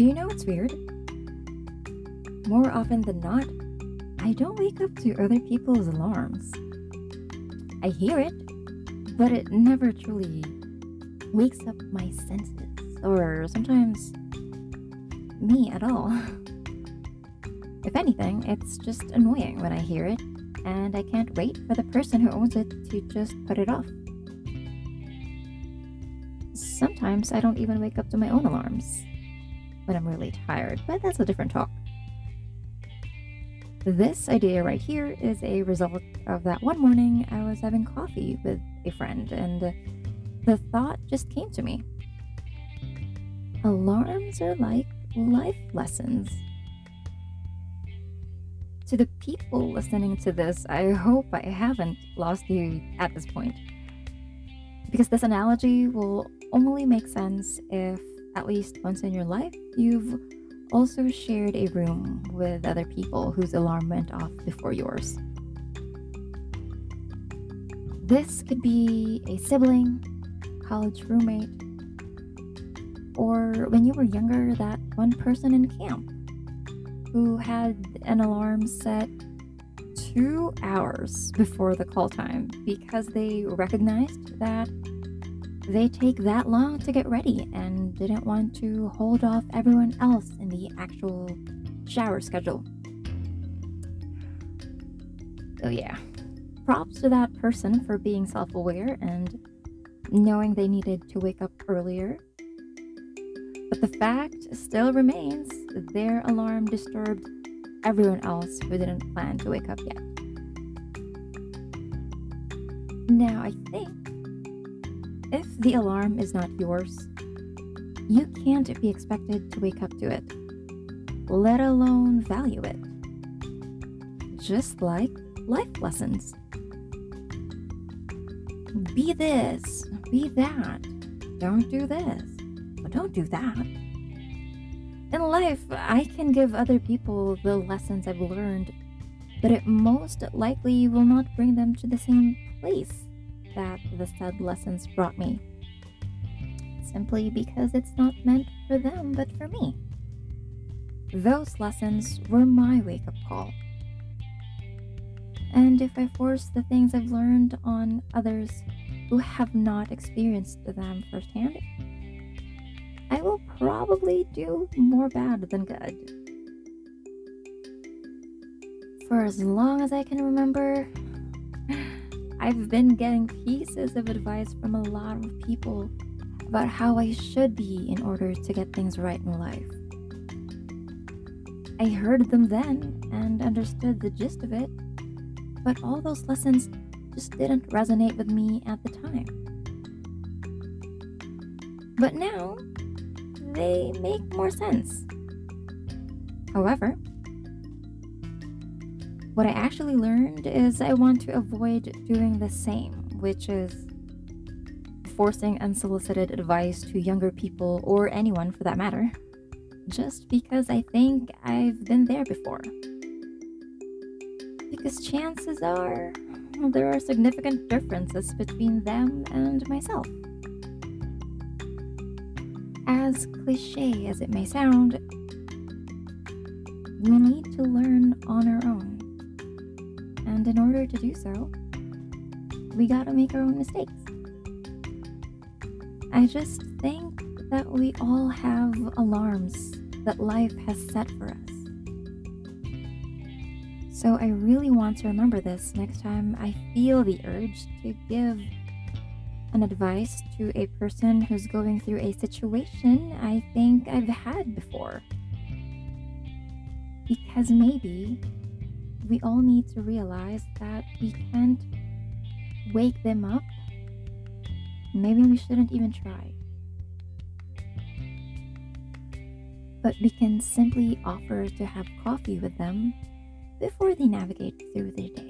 Do you know what's weird? More often than not, I don't wake up to other people's alarms. I hear it, but it never truly wakes up my senses, or sometimes me at all. If anything, it's just annoying when I hear it, and I can't wait for the person who owns it to just put it off. Sometimes I don't even wake up to my own alarms when I'm really tired, but that's a different talk. This idea right here is a result of that one morning I was having coffee with a friend, and the thought just came to me. Alarms are like life lessons. To the people listening to this, I hope I haven't lost you at this point. Because this analogy will only make sense if, at least once in your life, you've also shared a room with other people whose alarm went off before yours. This could be a sibling, college roommate, or when you were younger, that one person in camp who had an alarm set two hours before the call time because they recognized that they take that long to get ready and didn't want to hold off everyone else in the actual shower schedule. So, yeah, props to that person for being self aware and knowing they needed to wake up earlier. But the fact still remains their alarm disturbed everyone else who didn't plan to wake up yet. Now, I think if the alarm is not yours, you can't be expected to wake up to it, let alone value it. Just like life lessons. Be this, be that. Don't do this, but don't do that. In life, I can give other people the lessons I've learned, but it most likely will not bring them to the same place that the said lessons brought me. Simply because it's not meant for them, but for me. Those lessons were my wake up call. And if I force the things I've learned on others who have not experienced them firsthand, I will probably do more bad than good. For as long as I can remember, I've been getting pieces of advice from a lot of people about how I should be in order to get things right in life. I heard them then and understood the gist of it, but all those lessons just didn't resonate with me at the time. But now, they make more sense. However, what I actually learned is I want to avoid doing the same, which is forcing unsolicited advice to younger people or anyone for that matter, just because I think I've been there before. Because chances are there are significant differences between them and myself as cliche as it may sound, we need to learn on our own. Order to do so, we gotta make our own mistakes. I just think that we all have alarms that life has set for us. So I really want to remember this next time I feel the urge to give an advice to a person who's going through a situation I think I've had before. Because maybe we all need to realize that we can't wake them up. Maybe we shouldn't even try. But we can simply offer to have coffee with them before they navigate through their day.